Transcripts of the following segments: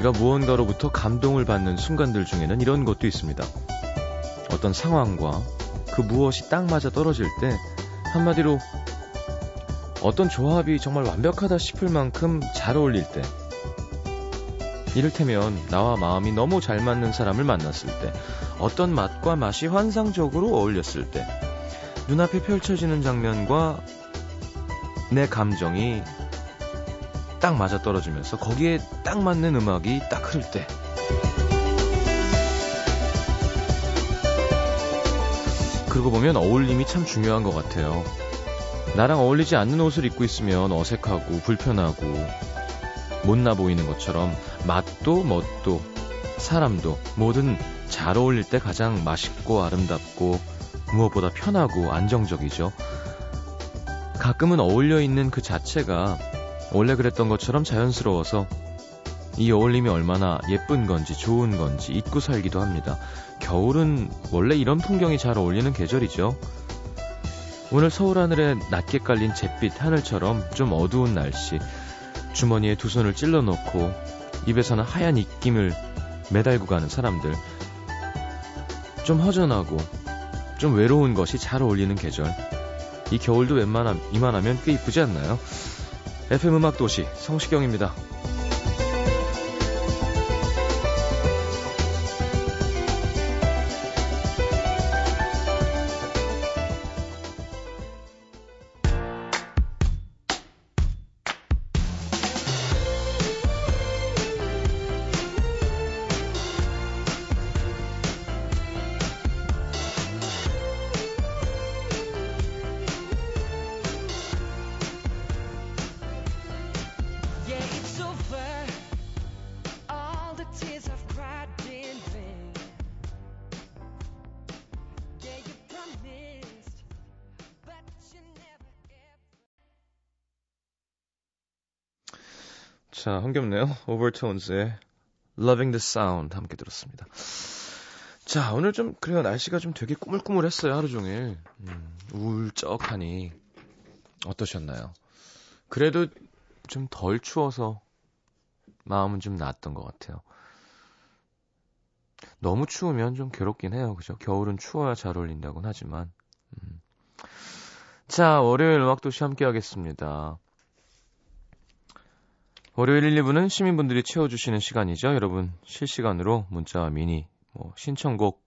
우리가 무언가로부터 감동을 받는 순간들 중에는 이런 것도 있습니다. 어떤 상황과 그 무엇이 딱 맞아 떨어질 때 한마디로 어떤 조합이 정말 완벽하다 싶을 만큼 잘 어울릴 때 이를테면 나와 마음이 너무 잘 맞는 사람을 만났을 때 어떤 맛과 맛이 환상적으로 어울렸을 때 눈앞에 펼쳐지는 장면과 내 감정이 딱 맞아 떨어지면서 거기에 딱 맞는 음악이 딱 흐를 때 그러고 보면 어울림이 참 중요한 것 같아요. 나랑 어울리지 않는 옷을 입고 있으면 어색하고 불편하고 못나 보이는 것처럼 맛도 멋도 사람도 뭐든 잘 어울릴 때 가장 맛있고 아름답고 무엇보다 편하고 안정적이죠. 가끔은 어울려 있는 그 자체가 원래 그랬던 것처럼 자연스러워서 이 어울림이 얼마나 예쁜 건지 좋은 건지 잊고 살기도 합니다. 겨울은 원래 이런 풍경이 잘 어울리는 계절이죠. 오늘 서울 하늘에 낮게 깔린 잿빛 하늘처럼 좀 어두운 날씨, 주머니에 두 손을 찔러 놓고 입에서는 하얀 입김을 매달고 가는 사람들. 좀 허전하고 좀 외로운 것이 잘 어울리는 계절. 이 겨울도 웬만하면 이만하면 꽤 이쁘지 않나요? FM 음악 도시 성시경입니다. 자, 흥겹네요. 오버톤즈의 Loving the Sound 함께 들었습니다. 자, 오늘 좀 그래요. 날씨가 좀 되게 꾸물꾸물했어요. 하루 종일. 음, 울적하니 어떠셨나요? 그래도 좀 덜 추워서 마음은 좀 나았던 것 같아요. 너무 추우면 좀 괴롭긴 해요. 그죠? 겨울은 추워야 잘 어울린다곤 하지만. 음. 자, 월요일 음악도시 함께 하겠습니다. 월요일 1, 2부는 시민분들이 채워주시는 시간이죠. 여러분 실시간으로 문자와 미니, 뭐 신청곡,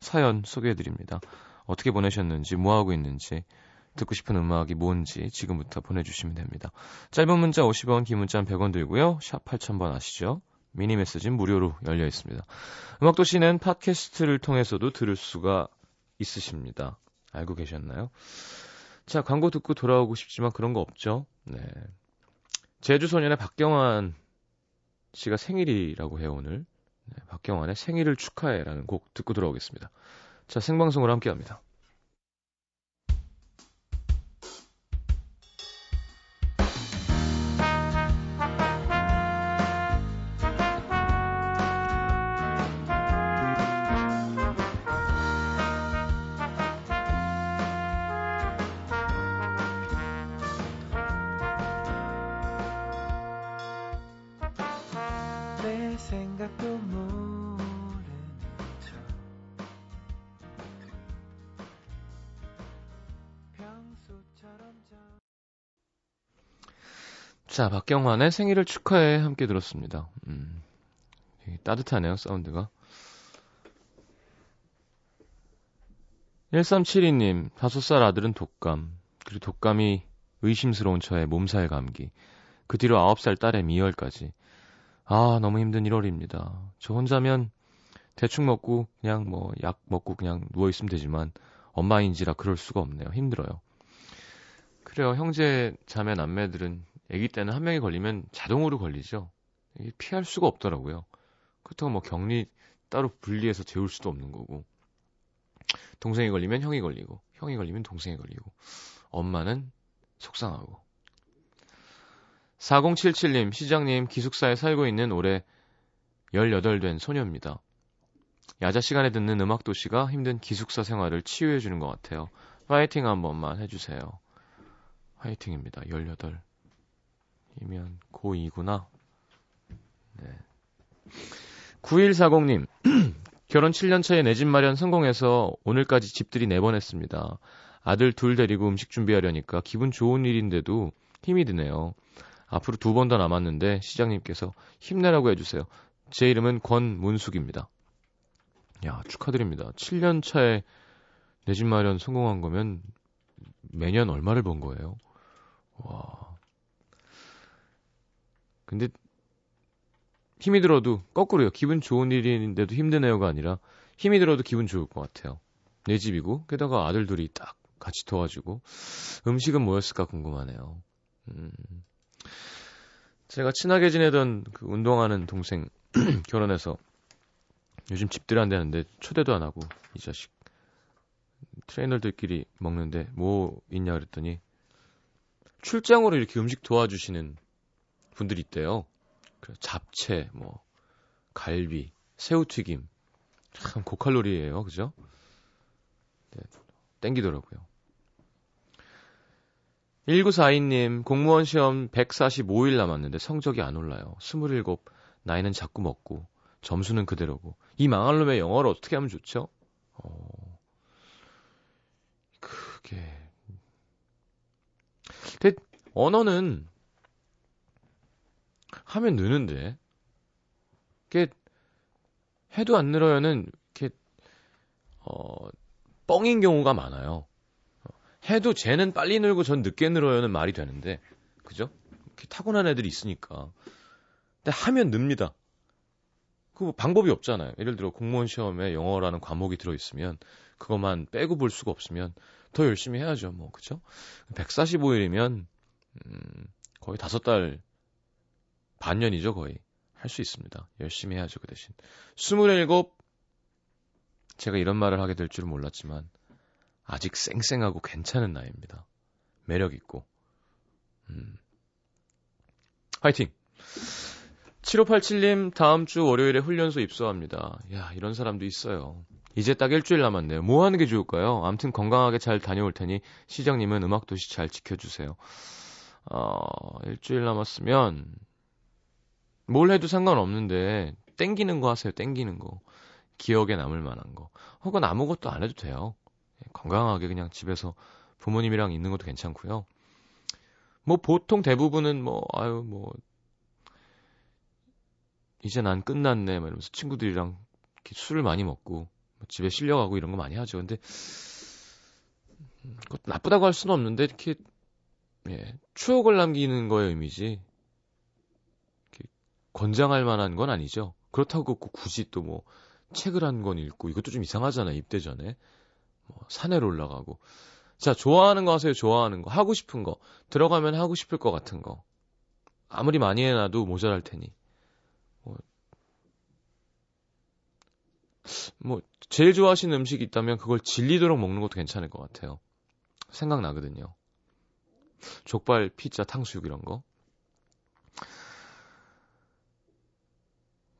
사연 소개해드립니다. 어떻게 보내셨는지, 뭐하고 있는지, 듣고 싶은 음악이 뭔지 지금부터 보내주시면 됩니다. 짧은 문자 50원, 긴 문자는 100원 들고요. 샵 8000번 아시죠? 미니 메시지는 무료로 열려 있습니다. 음악도시는 팟캐스트를 통해서도 들을 수가 있으십니다. 알고 계셨나요? 자, 광고 듣고 돌아오고 싶지만 그런 거 없죠? 네. 제주소년의 박경환 씨가 생일이라고 해요, 오늘. 네, 박경환의 생일을 축하해라는 곡 듣고 들어오겠습니다. 자, 생방송으로 함께 합니다. 자, 박경환의 생일을 축하해 함께 들었습니다. 음, 따뜻하네요, 사운드가. 1372님, 5살 아들은 독감, 그리고 독감이 의심스러운 처에 몸살 감기, 그 뒤로 9살 딸의 미열까지. 아, 너무 힘든 1월입니다. 저 혼자면 대충 먹고 그냥 뭐 약 먹고 그냥 누워있으면 되지만 엄마인지라 그럴 수가 없네요. 힘들어요. 그래요. 형제, 자매, 남매들은 아기 때는 한 명이 걸리면 자동으로 걸리죠. 피할 수가 없더라고요. 그렇다고 뭐 격리 따로 분리해서 재울 수도 없는 거고. 동생이 걸리면 형이 걸리고, 형이 걸리면 동생이 걸리고, 엄마는 속상하고. 4077님, 시장님, 기숙사에 살고 있는 올해 18 된 소녀입니다. 야자 시간에 듣는 음악 도시가 힘든 기숙사 생활을 치유해주는 것 같아요. 파이팅 한 번만 해주세요. 화이팅입니다. 18. 이면 고2구나. 네. 9140님, 결혼 7년 차에 내 집 마련 성공해서 오늘까지 집들이 4번 했습니다. 아들 둘 데리고 음식 준비하려니까 기분 좋은 일인데도 힘이 드네요. 앞으로 두 번 더 남았는데 시장님께서 힘내라고 해주세요. 제 이름은 권문숙입니다. 야, 축하드립니다. 7년 차에 내 집 마련 성공한 거면 매년 얼마를 번 거예요? 와. 근데 힘이 들어도 거꾸로요. 기분 좋은 일인데도 힘드네요가 아니라 힘이 들어도 기분 좋을 것 같아요. 내 집이고 게다가 아들들이 딱 같이 도와주고 음식은 뭐였을까 궁금하네요. 음. 제가 친하게 지내던 그 운동하는 동생 결혼해서 요즘 집들 안 되는데 초대도 안 하고 이 자식 트레이너들끼리 먹는데 뭐 있냐 그랬더니 출장으로 이렇게 음식 도와주시는 분들이 있대요. 잡채, 뭐 갈비, 새우튀김 참 고칼로리예요, 그죠? 네, 땡기더라고요. 1942님, 공무원 시험 145일 남았는데 성적이 안 올라요. 27, 나이는 자꾸 먹고, 점수는 그대로고. 이 망할 놈의 영어를 어떻게 하면 좋죠? 어, 그게. 근데 언어는 하면 느는데, 이게 해도 안 늘어요는 이렇게, 어, 뻥인 경우가 많아요. 해도 쟤는 빨리 늘고 전 늦게 늘어요는 말이 되는데, 그죠? 이렇게 타고난 애들이 있으니까. 근데 하면 늡니다. 그뭐 방법이 없잖아요. 예를 들어 공무원 시험에 영어라는 과목이 들어 있으면 그것만 빼고 볼 수가 없으면 더 열심히 해야죠. 뭐 그죠? 145일이면 음, 거의 다섯 달 반년이죠 거의 할 수 있습니다. 열심히 해야죠 그 대신. 27 제가 이런 말을 하게 될 줄은 몰랐지만 아직 쌩쌩하고 괜찮은 나이입니다. 매력 있고. 음. 화이팅! 7587님, 다음 주 월요일에 훈련소 입소합니다. 야, 이런 사람도 있어요. 이제 딱 일주일 남았네요. 뭐 하는 게 좋을까요? 암튼 건강하게 잘 다녀올 테니 시장님은 음악도시 잘 지켜주세요. 어, 일주일 남았으면 뭘 해도 상관없는데 땡기는 거 하세요. 땡기는 거. 기억에 남을 만한 거. 혹은 아무것도 안 해도 돼요. 건강하게 그냥 집에서 부모님이랑 있는 것도 괜찮고요. 뭐 보통 대부분은 뭐 아유 뭐 이제 난 끝났네 막 이러면서 친구들이랑 술을 많이 먹고 뭐 집에 실려가고 이런 거 많이 하죠. 근데 그것도 나쁘다고 할 수는 없는데 이렇게 예, 추억을 남기는 거의 의미지 권장할 만한 건 아니죠. 그렇다고 굳이 또 뭐 책을 한 권 읽고 이것도 좀 이상하잖아 입대 전에 뭐 산에로 올라가고. 자, 좋아하는 거 하세요. 좋아하는 거. 하고 싶은 거. 들어가면 하고 싶을 것 같은 거. 아무리 많이 해놔도 모자랄 테니. 뭐 제일 좋아하시는 음식이 있다면 그걸 질리도록 먹는 것도 괜찮을 것 같아요. 생각나거든요. 족발, 피자, 탕수육 이런 거.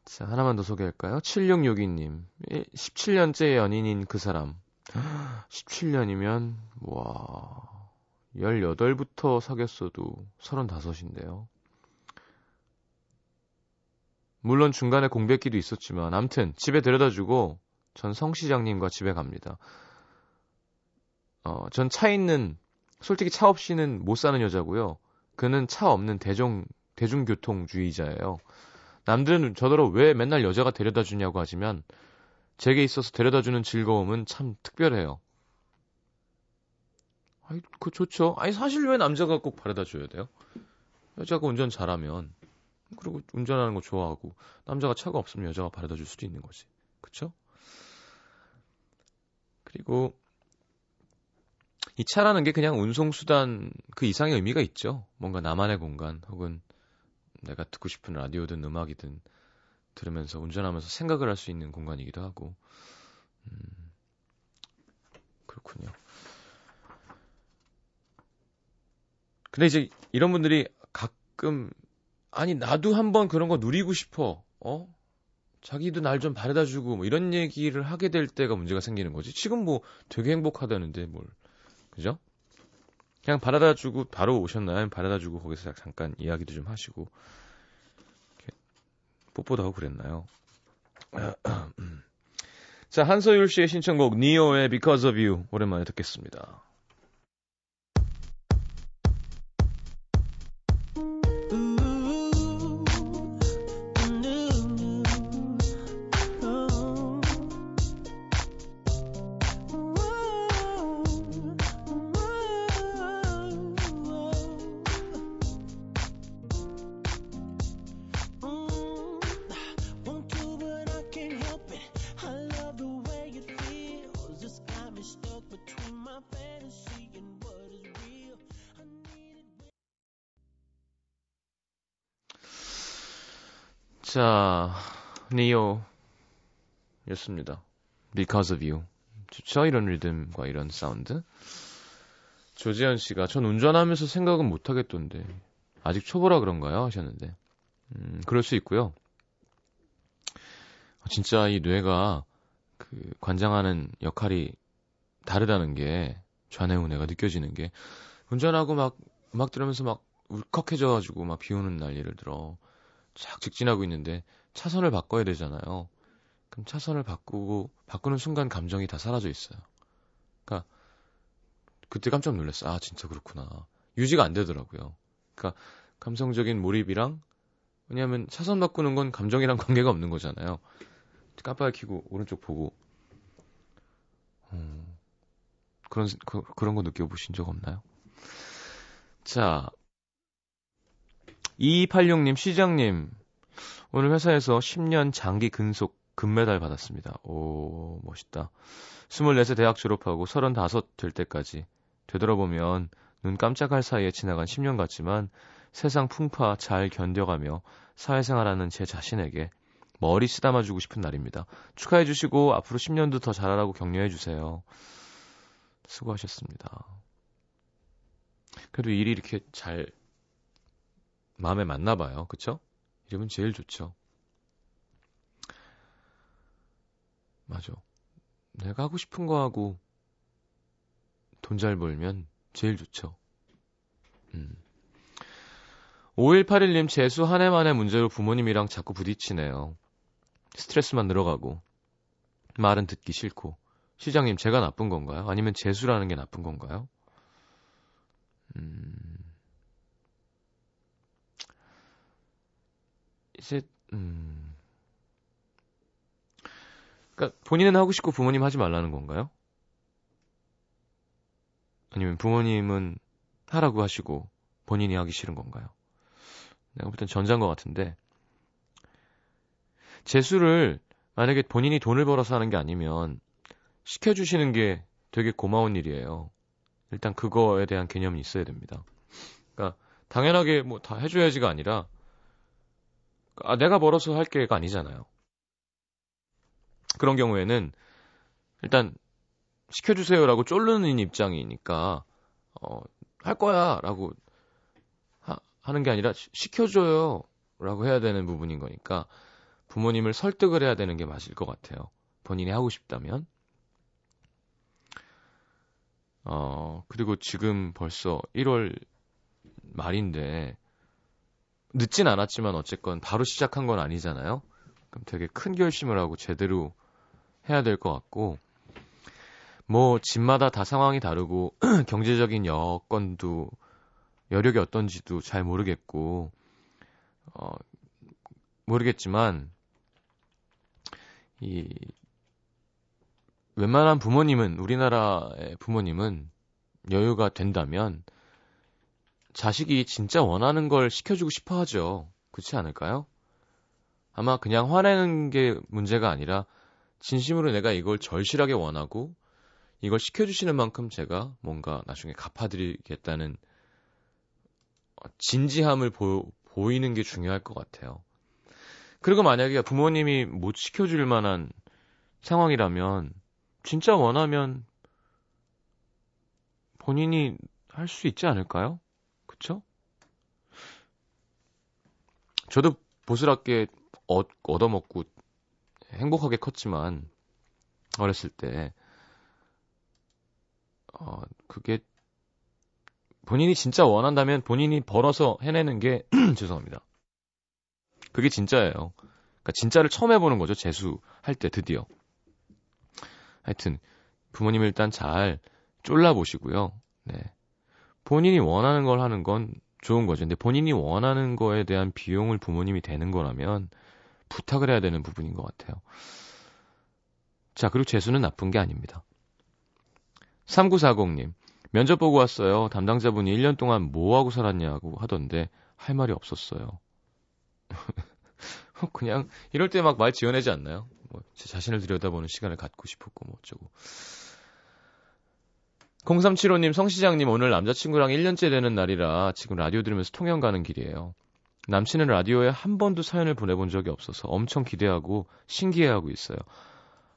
자, 하나만 더 소개할까요? 7662님. 17년째 연인인 그 사람. 17년이면, 와, 18부터 사귀었어도 35인데요. 물론 중간에 공백기도 있었지만, 암튼, 집에 데려다 주고, 전 성 시장님과 집에 갑니다. 어, 전 차 있는, 솔직히 차 없이는 못 사는 여자고요. 그는 차 없는 대중, 대중교통주의자예요. 남들은 저더러 왜 맨날 여자가 데려다 주냐고 하지만, 제게 있어서 데려다 주는 즐거움은 참 특별해요. 아이, 그 좋죠. 아니, 사실 왜 남자가 꼭 바래다 줘야 돼요? 여자가 운전 잘하면, 그리고 운전하는 거 좋아하고, 남자가 차가 없으면 여자가 바래다 줄 수도 있는 거지. 그쵸? 그리고, 이 차라는 게 그냥 운송수단 그 이상의 의미가 있죠. 뭔가 나만의 공간, 혹은 내가 듣고 싶은 라디오든 음악이든 들으면서 운전하면서 생각을 할 수 있는 공간이기도 하고 음, 그렇군요. 근데 이제 이런 분들이 가끔 아니 나도 한번 그런 거 누리고 싶어. 어? 자기도 날 좀 바래다 주고 뭐 이런 얘기를 하게 될 때가 문제가 생기는 거지. 지금 뭐 되게 행복하다는데 뭘. 그죠? 그냥 바래다 주고 바로 오셨나요? 바래다 주고 거기서 잠깐 이야기도 좀 하시고 뽀뽀도 하고 그랬나요? 자, 한서율 씨의 신청곡 니오의 Because of You 오랜만에 듣겠습니다. 자, 니오 였습니다. Because of You. 좋죠? 이런 리듬과 이런 사운드. 조재현 씨가 전 운전하면서 생각은 못 하겠던데. 아직 초보라 그런가요? 하셨는데. 음, 그럴 수 있고요. 진짜 이 뇌가 그 관장하는 역할이 다르다는 게 좌뇌우뇌가 느껴지는 게 운전하고 막 음악 들으면서 막 울컥해져가지고 막 비 오는 날 예를 들어 쫙 직진하고 있는데 차선을 바꿔야 되잖아요. 그럼 차선을 바꾸고 바꾸는 순간 감정이 다 사라져 있어요. 그러니까 그때 깜짝 놀랐어. 아 진짜 그렇구나. 유지가 안 되더라고요. 그러니까 감성적인 몰입이랑 왜냐하면 차선 바꾸는 건 감정이랑 관계가 없는 거잖아요. 깜빡이 켜고 오른쪽 보고 음, 그런 그, 그런 거 느껴보신 적 없나요? 자, 2286님, 시장님, 오늘 회사에서 10년 장기 근속 금메달 받았습니다. 오, 멋있다. 24세 대학 졸업하고 35 될 때까지 되돌아보면 눈 깜짝할 사이에 지나간 10년 같지만 세상 풍파 잘 견뎌가며 사회생활하는 제 자신에게 머리 쓰다마주고 싶은 날입니다. 축하해 주시고 앞으로 10년도 더 잘하라고 격려해 주세요. 수고하셨습니다. 그래도 일이 이렇게 잘 마음에 맞나 봐요. 그쵸? 이러면 제일 좋죠. 맞아. 내가 하고 싶은 거 하고 돈 잘 벌면 제일 좋죠. 음. 5181님 재수 한 해 만에 문제로 부모님이랑 자꾸 부딪히네요. 스트레스만 늘어가고 말은 듣기 싫고 시장님 제가 나쁜 건가요? 아니면 재수라는 게 나쁜 건가요? 음. 이제 음. 그러니까 본인은 하고 싶고 부모님 하지 말라는 건가요? 아니면 부모님은 하라고 하시고 본인이 하기 싫은 건가요? 내가 볼 땐 전자인 것 같은데 재수를 만약에 본인이 돈을 벌어서 하는 게 아니면 시켜주시는 게 되게 고마운 일이에요. 일단 그거에 대한 개념이 있어야 됩니다. 그러니까 당연하게 뭐 다 해줘야지가 아니라 아, 내가 벌어서 할 게가 아니잖아요. 그런 경우에는 일단 시켜주세요라고 쫄르는 입장이니까 어, 할 거야라고 하는 게 아니라 시켜줘요라고 해야 되는 부분인 거니까 부모님을 설득을 해야 되는 게 맞을 것 같아요. 본인이 하고 싶다면. 어, 그리고 지금 벌써 1월 말인데 늦진 않았지만 어쨌건 바로 시작한 건 아니잖아요. 그럼 되게 큰 결심을 하고 제대로 해야 될 것 같고 뭐 집마다 다 상황이 다르고 경제적인 여건도 여력이 어떤지도 잘 모르겠고 어 모르겠지만 이 웬만한 부모님은 우리나라의 부모님은 여유가 된다면 자식이 진짜 원하는 걸 시켜주고 싶어 하죠. 그렇지 않을까요? 아마 그냥 화내는 게 문제가 아니라 진심으로 내가 이걸 절실하게 원하고 이걸 시켜주시는 만큼 제가 뭔가 나중에 갚아드리겠다는 진지함을 보, 보이는 게 중요할 것 같아요. 그리고 만약에 부모님이 못 시켜줄 만한 상황이라면 진짜 원하면 본인이 할 수 있지 않을까요? 그쵸? 저도 보슬하게 얻, 얻어먹고 행복하게 컸지만, 어렸을 때, 어, 그게, 본인이 진짜 원한다면 본인이 벌어서 해내는 게, 죄송합니다. 그게 진짜예요. 그러니까 진짜를 처음 해보는 거죠. 재수할 때 드디어. 하여튼 부모님 일단 잘 쫄라보시고요. 네. 본인이 원하는 걸 하는 건 좋은 거죠. 근데 본인이 원하는 거에 대한 비용을 부모님이 되는 거라면 부탁을 해야 되는 부분인 것 같아요. 자, 그리고 재수는 나쁜 게 아닙니다. 3940님, 면접 보고 왔어요. 담당자분이 1년 동안 뭐 하고 살았냐고 하던데 할 말이 없었어요. 그냥 이럴 때 막 말 지어내지 않나요? 뭐 제 자신을 들여다보는 시간을 갖고 싶었고 뭐 어쩌고. 0375님, 성시장님 오늘 남자친구랑 1년째 되는 날이라 지금 라디오 들으면서 통영 가는 길이에요. 남친은 라디오에 한 번도 사연을 보내본 적이 없어서 엄청 기대하고 신기해하고 있어요.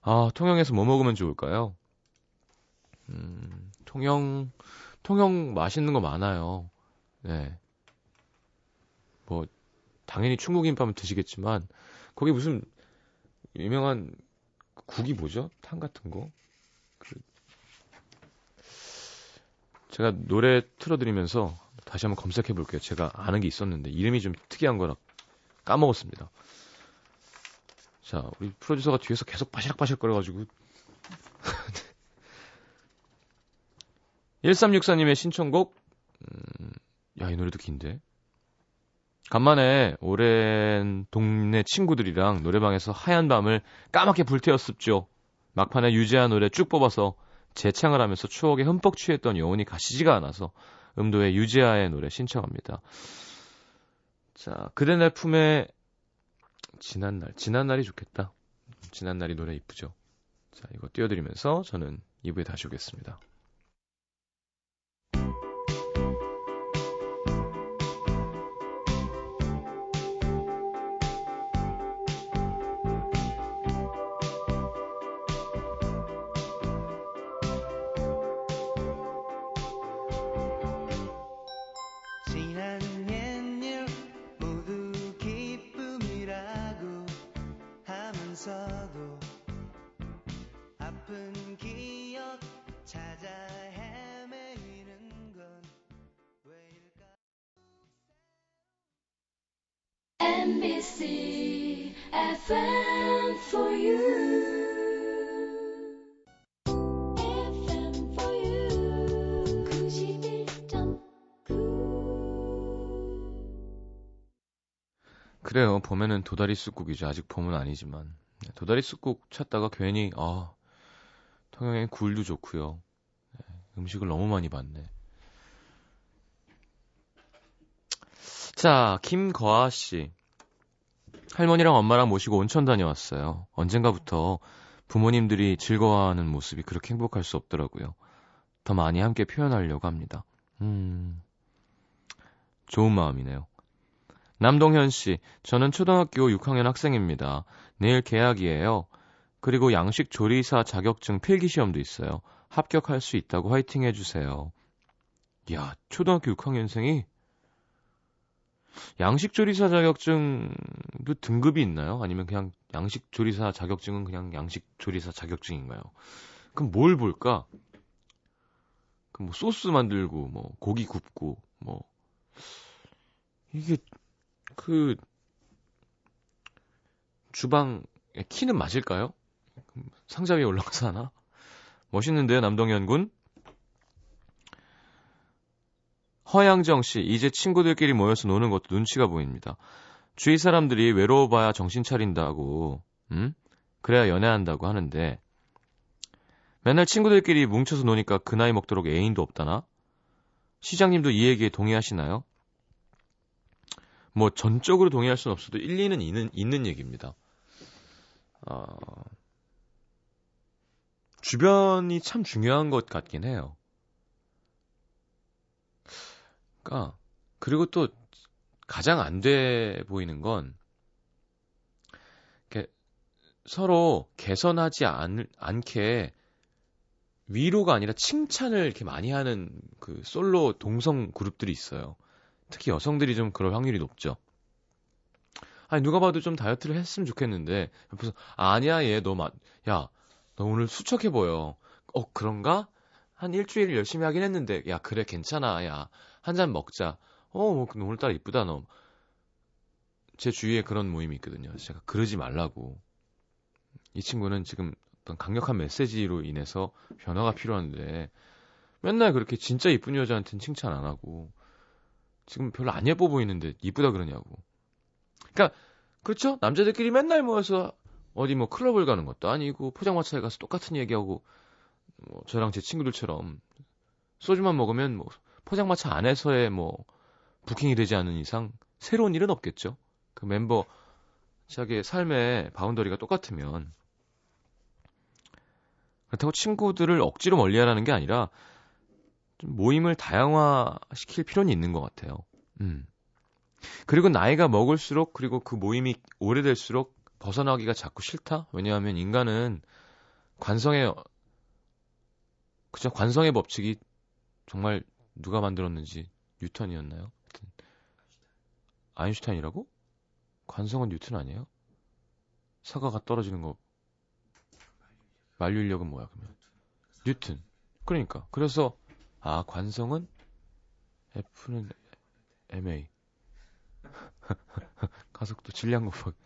아, 통영에서 뭐 먹으면 좋을까요? 음, 통영, 통영 맛있는 거 많아요. 네. 뭐, 당연히 충무김밥은 드시겠지만, 거기 무슨, 유명한 국이 뭐죠? 탕 같은 거? 그, 제가 노래 틀어드리면서 다시 한번 검색해 볼게요. 제가 아는 게 있었는데, 이름이 좀 특이한 거라 까먹었습니다. 자, 우리 프로듀서가 뒤에서 계속 바시락바시락 거려가지고 1364님의 신청곡, 음, 야, 이 노래도 긴데. 간만에 오랜 동네 친구들이랑 노래방에서 하얀 밤을 까맣게 불태웠습죠. 막판에 유재한 노래 쭉 뽑아서 재창을 하면서 추억에 흠뻑 취했던 영혼이 가시지가 않아서 음도의 유재하의 노래 신청합니다. 자, 그대 내 품에 지난 날, 지난 날이 좋겠다. 지난 날이 노래 이쁘죠. 자, 이거 띄워드리면서 저는 2부에 다시 오겠습니다. 그래요. 봄에는 도다리 쑥국이죠. 아직 봄은 아니지만. 네, 도다리 쑥국 찾다가 괜히 아 통영에 굴도 좋고요. 네, 음식을 너무 많이 봤네. 자, 김거아 씨. 할머니랑 엄마랑 모시고 온천 다녀왔어요. 언젠가부터 부모님들이 즐거워하는 모습이 그렇게 행복할 수 없더라고요. 더 많이 함께 표현하려고 합니다. 음, 좋은 마음이네요. 남동현 씨, 저는 초등학교 6학년 학생입니다. 내일 개학이에요. 그리고 양식 조리사 자격증 필기 시험도 있어요. 합격할 수 있다고 화이팅 해주세요. 야, 초등학교 6학년생이 양식조리사 자격증도 등급이 있나요? 아니면 그냥 양식조리사 자격증은 그냥 양식조리사 자격증인가요? 그럼 뭘 볼까? 그뭐 소스 만들고 뭐 고기 굽고 뭐 이게 그 주방 키는 맞을까요? 상자 위에 올라가서 하나? 멋있는데요, 남동현 군? 허양정 씨, 이제 친구들끼리 모여서 노는 것도 눈치가 보입니다. 주위 사람들이 외로워봐야 정신 차린다고, 음? 그래야 연애한다고 하는데, 맨날 친구들끼리 뭉쳐서 노니까 그 나이 먹도록 애인도 없다나? 시장님도 이 얘기에 동의하시나요? 뭐, 전적으로 동의할 수는 없어도 일리는 있는, 있는 얘기입니다. 어, 주변이 참 중요한 것 같긴 해요. 그러니까 그리고 또 가장 안 돼 보이는 건 서로 개선하지 않, 않게 위로가 아니라 칭찬을 이렇게 많이 하는 그 솔로 동성 그룹들이 있어요. 특히 여성들이 좀 그럴 확률이 높죠. 아니 누가 봐도 좀 다이어트를 했으면 좋겠는데 옆에서 아니야 얘 너 막 야 너 오늘 수척해 보여. 어 그런가? 한 일주일 열심히 하긴 했는데 야 그래 괜찮아 야 한 잔 먹자. 어, 뭐, 오늘따라 이쁘다, 너. 제 주위에 그런 모임이 있거든요. 제가 그러지 말라고. 이 친구는 지금 어떤 강력한 메시지로 인해서 변화가 필요한데 맨날 그렇게 진짜 이쁜 여자한테는 칭찬 안 하고 지금 별로 안 예뻐 보이는데 이쁘다 그러냐고. 그러니까 그렇죠? 남자들끼리 맨날 모여서 어디 뭐 클럽을 가는 것도 아니고 포장마차에 가서 똑같은 얘기하고 뭐 저랑 제 친구들처럼 소주만 먹으면 뭐 포장마차 안에서의 뭐 부킹이 되지 않은 이상 새로운 일은 없겠죠. 그 멤버 자기의 삶의 바운더리가 똑같으면 그렇다고 친구들을 억지로 멀리하라는 게 아니라 좀 모임을 다양화시킬 필요는 있는 것 같아요. 음. 그리고 나이가 먹을수록 그리고 그 모임이 오래될수록 벗어나기가 자꾸 싫다. 왜냐하면 인간은 관성의 그죠 관성의 법칙이 정말 누가 만들었는지 뉴턴이었나요? 아인슈타인이라고? 관성은 뉴턴 아니에요? 사과가 떨어지는 거 만류인력은 뭐야 그러면? 뉴턴. 그러니까 그래서 아 관성은 F는 MA 가속도 질량 곱하기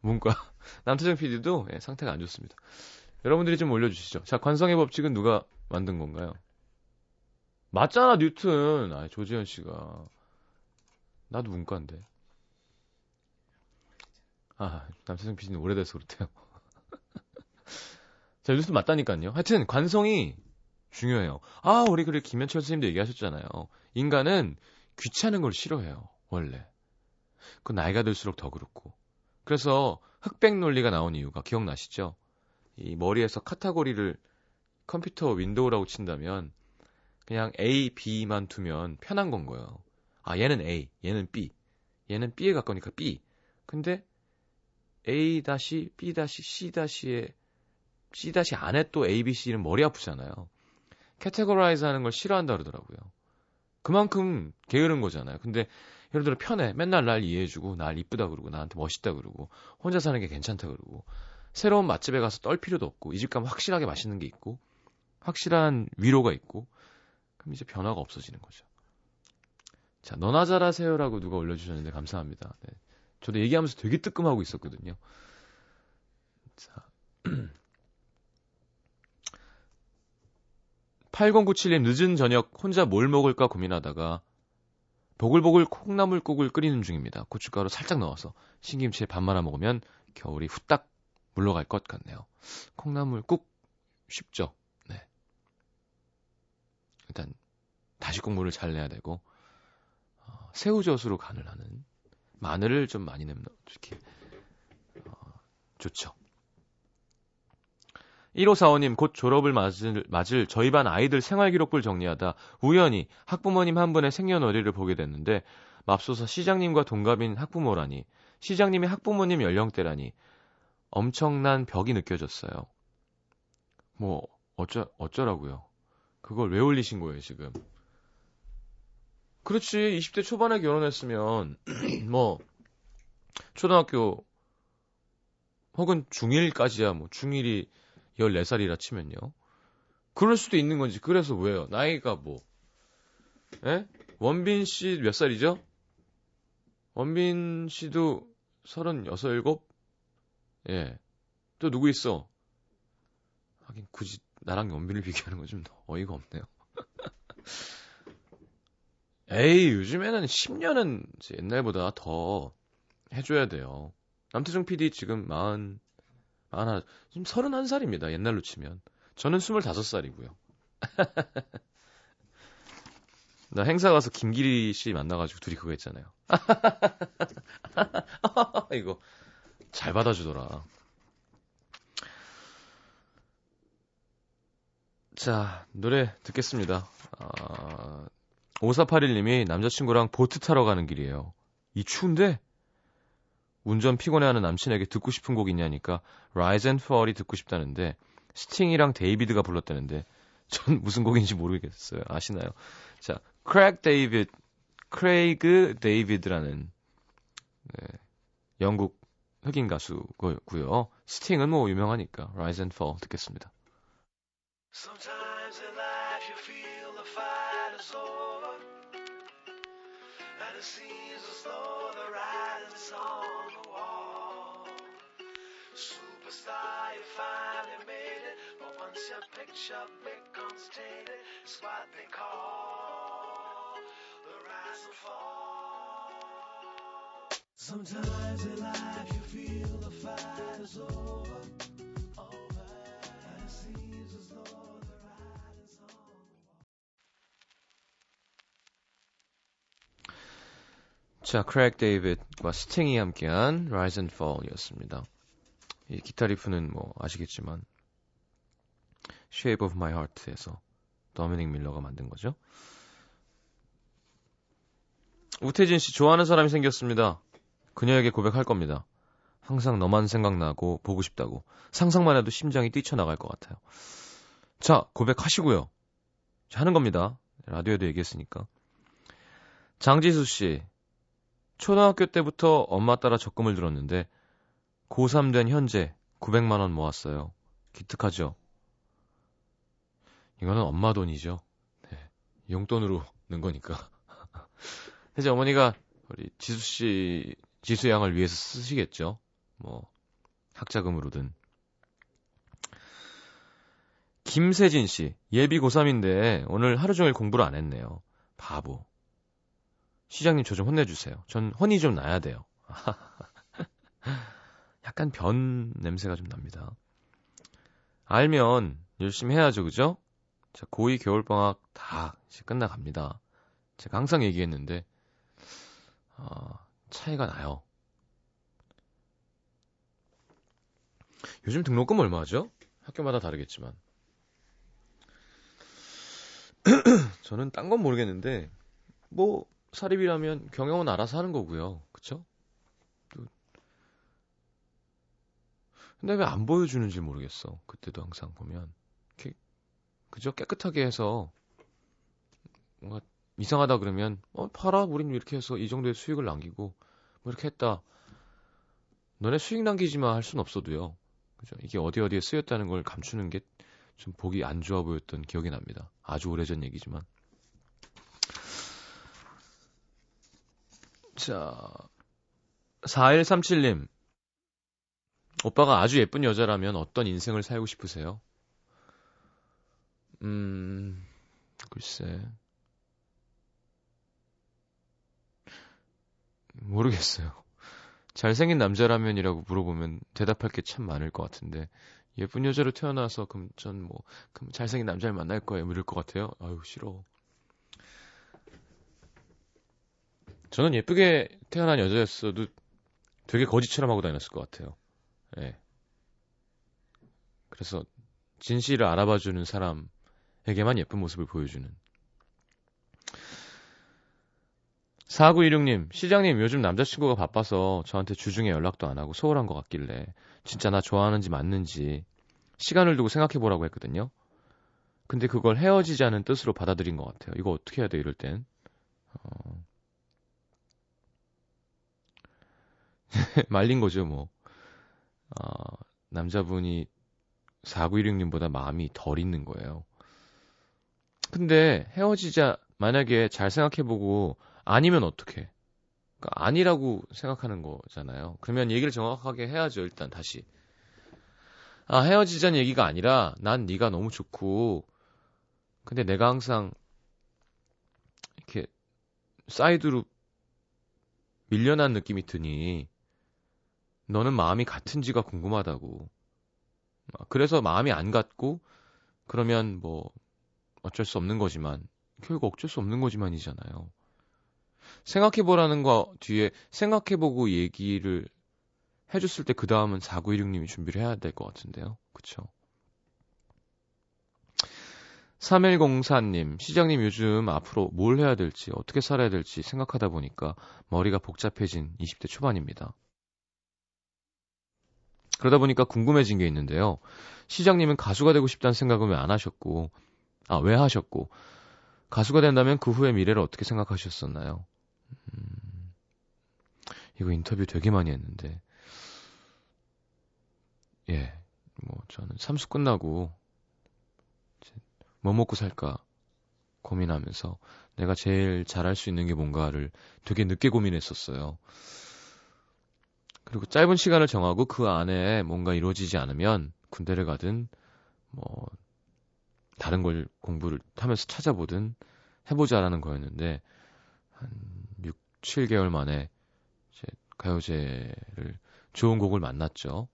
문과 남태정 PD도 예, 상태가 안 좋습니다. 여러분들이 좀 올려주시죠. 자 관성의 법칙은 누가 만든 건가요? 맞잖아 뉴턴. 아 조지현 씨가 나도 문과인데. 아 남태정 PD는 오래돼서 그렇대요. 자 뉴턴 맞다니까요. 하여튼 관성이 중요해요. 아, 우리 그래 김현철 선생님도 얘기하셨잖아요. 인간은 귀찮은 걸 싫어해요. 원래. 그 나이가 들수록 더 그렇고. 그래서 흑백 논리가 나온 이유가 기억나시죠? 이 머리에서 카테고리를 컴퓨터 윈도우라고 친다면 그냥 A, B만 두면 편한 건 거예요. 아, 얘는 A, 얘는 B. 얘는 B에 가까우니까 B. 근데 A 다시 다시 C 다시에 C 다시 안에 또 A, B, C는 머리 아프잖아요. categorize 하는 걸 싫어한다 그러더라고요. 그만큼 게으른 거잖아요. 근데 예를 들어 편해. 맨날 날 이해해주고, 날 이쁘다 그러고, 나한테 멋있다 그러고, 혼자 사는 게 괜찮다 그러고, 새로운 맛집에 가서 떨 필요도 없고, 이 집 가면 확실하게 맛있는 게 있고, 확실한 위로가 있고, 그럼 이제 변화가 없어지는 거죠. 자, 너나 잘하세요라고 누가 올려주셨는데 감사합니다. 네. 저도 얘기하면서 되게 뜨끔하고 있었거든요. 자. 8097님 늦은 저녁 혼자 뭘 먹을까 고민하다가 보글보글 콩나물국을 끓이는 중입니다. 고춧가루 살짝 넣어서 신김치에 밥 말아 먹으면 겨울이 후딱 물러갈 것 같네요. 콩나물국 쉽죠? 네. 일단 다시 국물을 잘 내야 되고 어, 새우젓으로 간을 하는 마늘을 좀 많이 내면 이렇게 어, 좋죠. 1545님, 곧 졸업을 맞을, 맞을 저희 반 아이들 생활기록부를 정리하다 우연히 학부모님 한 분의 생년월일을 보게 됐는데 맙소사 시장님과 동갑인 학부모라니 시장님이 학부모님 연령대라니 엄청난 벽이 느껴졌어요. 뭐 어쩌 어쩌라고요? 그걸 왜 올리신 거예요 지금? 그렇지 20대 초반에 결혼했으면 뭐 초등학교 혹은 중1까지야 뭐 중1이 14살이라 치면요. 그럴 수도 있는 건지, 그래서 왜요? 나이가 뭐, 예? 원빈 씨 몇 살이죠? 원빈 씨도 36, 7? 예. 또 누구 있어? 하긴 굳이 나랑 원빈을 비교하는 건 좀 어이가 없네요. 에이, 요즘에는 10년은 옛날보다 더 해줘야 돼요. 남태정 PD 지금 40, 아, 지금 31살입니다. 옛날로 치면. 저는 25살이고요. 나 행사 가서 김기리 씨 만나가지고 둘이 그거 했잖아요. 이거 잘 받아주더라. 자, 노래 듣겠습니다. 아, 5481님이 남자친구랑 보트 타러 가는 길이에요. 이 추운데? 운전 피곤해하는 남친에게 듣고 싶은 곡 있냐니까 Rise and Fall이 듣고 싶다는데 스팅이랑 데이비드가 불렀다는데 전 무슨 곡인지 모르겠어요. 아시나요? 자, 크랙 데이비드, 크레이그 데이비드라는 네, 영국 흑인 가수고요. 스팅은 뭐 유명하니까 Rise and Fall 듣겠습니다. Sometimes in life you feel the fight is over and it seems as though the writing's on the wall. Superstar, you finally made it, but once your picture becomes tainted, it's what they call the rise and fall. Sometimes in life you feel the fight is over, 자, 크랙 데이빗과 스팅이 함께한 Rise and Fall이었습니다. 이 기타 리프는 뭐 아시겠지만 Shape of My Heart에서 더미닉 밀러가 만든 거죠. 우태진 씨 좋아하는 사람이 생겼습니다. 그녀에게 고백할 겁니다. 항상 너만 생각나고 보고 싶다고 상상만 해도 심장이 뛰쳐나갈 것 같아요. 자, 고백하시고요. 자, 하는 겁니다. 라디오에도 얘기했으니까. 장지수 씨, 초등학교 때부터 엄마 따라 적금을 들었는데 고3 된 현재 900만 원 모았어요. 기특하죠? 이거는 엄마 돈이죠. 네, 용돈으로 는 거니까. 이제 어머니가 우리 지수 씨, 지수 양을 위해서 쓰시겠죠. 뭐 학자금으로든. 김세진 씨, 예비 고3인데 오늘 하루 종일 공부를 안 했네요. 바보. 시장님 저 좀 혼내주세요. 전 혼이 좀 나야 돼요. 약간 변 냄새가 좀 납니다. 알면 열심히 해야죠, 그죠? 자, 고2 겨울방학 다 이제 끝나갑니다. 제가 항상 얘기했는데, 어, 차이가 나요. 요즘 등록금 얼마죠? 학교마다 다르겠지만. 저는 딴 건 모르겠는데, 뭐, 사립이라면 경영은 알아서 하는 거고요. 그쵸? 또 근데 왜 안 보여주는지 모르겠어. 그때도 항상 보면. 그저 깨끗하게 해서, 뭔가 이상하다 그러면, 어, 팔아? 우린 이렇게 해서 이 정도의 수익을 남기고, 뭐 이렇게 했다. 너네 수익 남기지만 할 순 없어도요. 그죠? 이게 어디 어디에 쓰였다는 걸 감추는 게 좀 보기 안 좋아 보였던 기억이 납니다. 아주 오래전 얘기지만. 자, 4137님. 오빠가 아주 예쁜 여자라면 어떤 인생을 살고 싶으세요? 음, 글쎄. 모르겠어요. 잘생긴 남자라면이라고 물어보면 대답할 게 참 많을 것 같은데, 예쁜 여자로 태어나서 그럼 전 뭐, 그럼 잘생긴 남자를 만날 거예요. 뭐 이럴 것 같아요. 아유, 싫어. 저는 예쁘게 태어난 여자였어도 되게 거지처럼 하고 다녔을 것 같아요. 예. 그래서 진실을 알아봐주는 사람에게만 예쁜 모습을 보여주는. 4916님, 시장님 요즘 남자친구가 바빠서 저한테 주중에 연락도 안 하고 소홀한 것 같길래 진짜 나 좋아하는지 맞는지 시간을 두고 생각해 보라고 했거든요. 근데 그걸 헤어지자는 뜻으로 받아들인 것 같아요. 이거 어떻게 해야 돼, 이럴 땐? 어... 말린 거죠, 뭐. 어, 남자분이 4916님보다 마음이 덜 있는 거예요. 근데 헤어지자 만약에 잘 생각해보고 아니면 어떡해? 그러니까 아니라고 생각하는 거잖아요. 그러면 얘기를 정확하게 해야죠. 일단 다시. 아 헤어지자는 얘기가 아니라 난 네가 너무 좋고 근데 내가 항상 이렇게 사이드로 밀려난 느낌이 드니 너는 마음이 같은지가 궁금하다고. 그래서 마음이 안 같고 그러면 뭐 어쩔 수 없는 거지만 결국 어쩔 수 없는 거지만이잖아요. 생각해보라는 거 뒤에 생각해보고 얘기를 해줬을 때 그 다음은 4916님이 준비를 해야 될 것 같은데요. 그쵸? 3104님, 시장님 요즘 앞으로 뭘 해야 될지, 어떻게 살아야 될지 생각하다 보니까 머리가 복잡해진 20대 초반입니다. 그러다 보니까 궁금해진 게 있는데요. 시장님은 가수가 되고 싶다는 생각은 왜 안 하셨고, 아, 왜 하셨고, 가수가 된다면 그 후의 미래를 어떻게 생각하셨었나요? 음, 이거 인터뷰 되게 많이 했는데, 예, 뭐, 저는 삼수 끝나고, 뭐 먹고 살까 고민하면서 내가 제일 잘할 수 있는 게 뭔가를 되게 늦게 고민했었어요. 그리고 짧은 시간을 정하고 그 안에 뭔가 이루어지지 않으면 군대를 가든 뭐 다른 걸 공부를 하면서 찾아보든 해보자라는 거였는데 한 6, 7개월 만에 이제 가요제를 좋은 곡을 만났죠.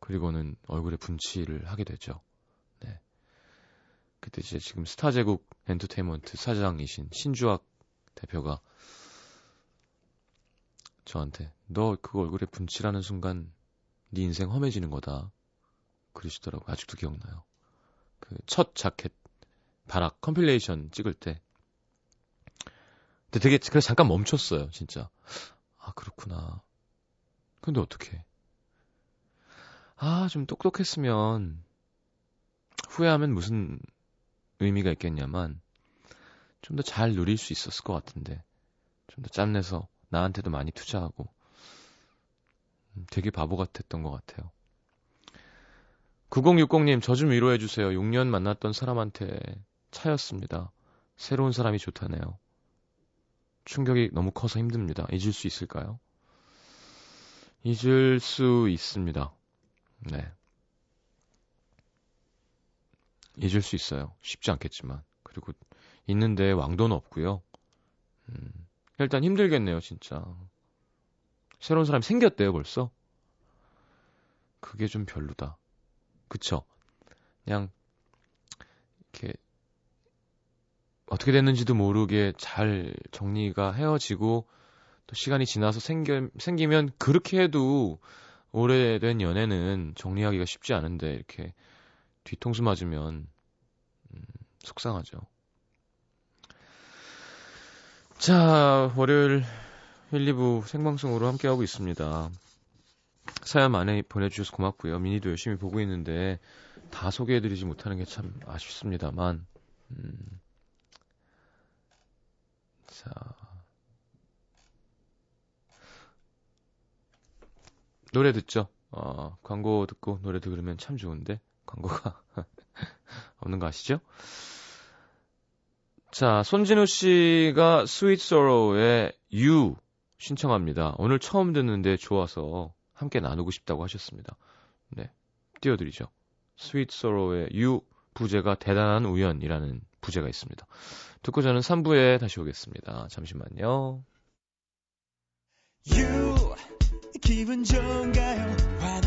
그리고는 얼굴에 분칠을 하게 되죠. 네. 그때 이제 지금 스타제국 엔터테인먼트 사장이신 신주학 대표가 저한테 너그 얼굴에 분칠하는 순간 네 인생 험해지는 거다. 그러시더라고요. 아직도 기억나요. 그 첫 자켓 바락 컴필레이션 찍을 때 근데 되게 그래서 잠깐 멈췄어요, 진짜. 아, 그렇구나. 근데 어떻게? 아, 좀 똑똑했으면 후회하면 무슨 의미가 있겠냐만 좀 더 잘 누릴 수 있었을 것 같은데 좀 더 짬내서 나한테도 많이 투자하고 음, 되게 바보 같았던 것 같아요. 9060님, 저 좀 위로해주세요. 6년 만났던 사람한테 차였습니다. 새로운 사람이 좋다네요. 충격이 너무 커서 힘듭니다. 잊을 수 있을까요? 잊을 수 있습니다. 네. 잊을 수 있어요. 쉽지 않겠지만. 그리고 있는데 왕도는 없고요. 음, 일단 힘들겠네요, 진짜. 새로운 사람이 생겼대요, 벌써. 그게 좀 별로다. 그쵸? 그냥 이렇게 어떻게 됐는지도 모르게 잘 정리가 헤어지고 또 시간이 지나서 생겨, 생기면 그렇게 해도 오래된 연애는 정리하기가 쉽지 않은데 이렇게 뒤통수 맞으면 음, 속상하죠. 자, 월요일 1, 2부 생방송으로 함께하고 있습니다. 사연 많이 보내주셔서 고맙고요. 미니도 열심히 보고 있는데 다 소개해드리지 못하는 게 참 아쉽습니다만 음, 자 노래 듣죠. 어, 광고 듣고 노래 들으면 참 좋은데 광고가 없는 거 아시죠? 자, 손진우 씨가 스윗 소로우의 You 신청합니다. 오늘 처음 듣는데 좋아서 함께 나누고 싶다고 하셨습니다. 네. 띄워드리죠. 스윗 소로우의 You 부제가 대단한 우연이라는 부제가 있습니다. 듣고 저는 3부에 다시 오겠습니다. 잠시만요. You 기분 좋은가요?